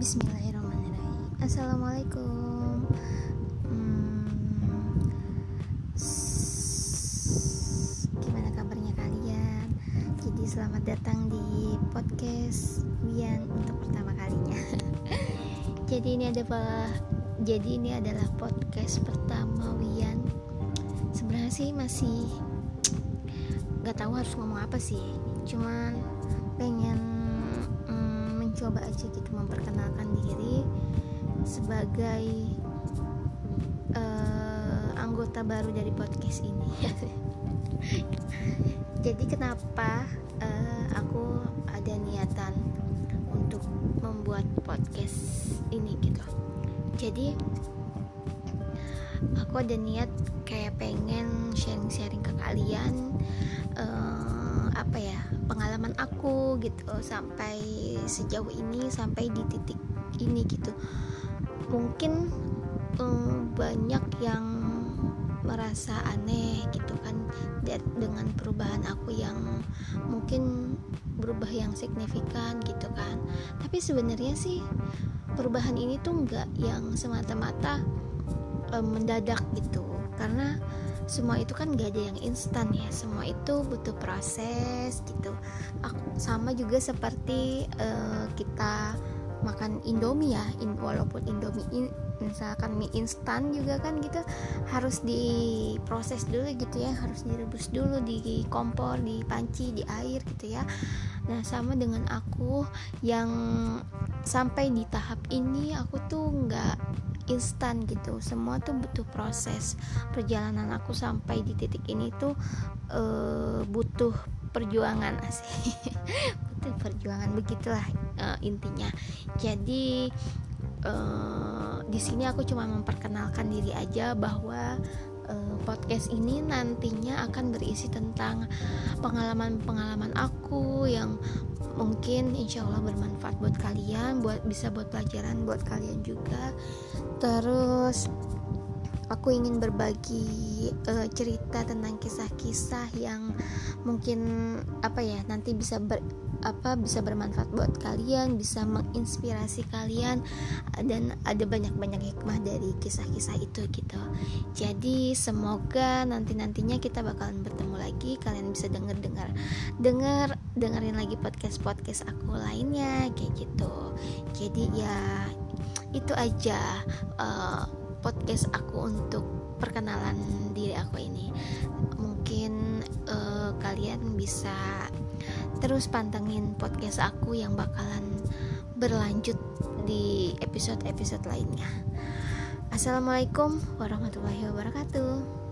Bismillahirrahmanirrahim. Assalamualaikum. Hmm, Gimana kabarnya kalian? Jadi selamat datang di podcast Wian untuk pertama kalinya. Jadi ini adalah Jadi ini adalah podcast pertama Wian. Sebenarnya sih masih Gak tahu harus ngomong apa sih. Cuman pengen mencoba aja gitu memperkenalkan diri sebagai uh, anggota baru dari podcast ini. Jadi kenapa uh, aku ada niatan untuk membuat podcast ini gitu? Jadi aku ada niat kayak pengen sharing-sharing ke kalian uh, apa ya pengalaman aku gitu sampai sejauh ini sampai di titik ini gitu. Mungkin um, banyak yang merasa aneh gitu kan dengan perubahan aku yang mungkin berubah yang signifikan gitu kan. Tapi sebenarnya sih perubahan ini tuh enggak yang semata-mata um, mendadak gitu. Karena semua itu kan gak ada yang instan ya. Semua itu butuh proses gitu. Aku sama juga seperti uh, kita makan indomie ya. In, walaupun indomie in, misalkan mie instan juga kan gitu harus diproses dulu gitu ya. Harus direbus dulu di kompor di panci di air gitu ya. Nah sama dengan aku yang sampai di tahap ini aku tuh nggak instan gitu. Semua tuh butuh proses perjalanan aku sampai di titik ini tuh uh, butuh perjuangan sih. Butuh perjuangan begitulah uh, intinya. Jadi uh, di sini aku cuma memperkenalkan diri aja bahwa podcast ini nantinya akan berisi tentang pengalaman-pengalaman aku yang mungkin insya Allah bermanfaat buat kalian buat bisa buat pelajaran buat kalian juga. Terus aku ingin berbagi uh, cerita tentang kisah-kisah yang mungkin apa ya nanti bisa ber, apa bisa bermanfaat buat kalian bisa menginspirasi kalian dan ada banyak-banyak hikmah dari kisah-kisah itu gitu. Jadi semoga nanti nantinya kita bakalan bertemu lagi. Kalian bisa denger dengar dengar dengerin lagi podcast podcast aku lainnya kayak gitu. Jadi ya itu aja uh, podcast aku untuk perkenalan diri aku ini. Mungkin uh, kalian bisa terus pantengin podcast aku yang bakalan berlanjut di episode-episode lainnya. Assalamualaikum warahmatullahi wabarakatuh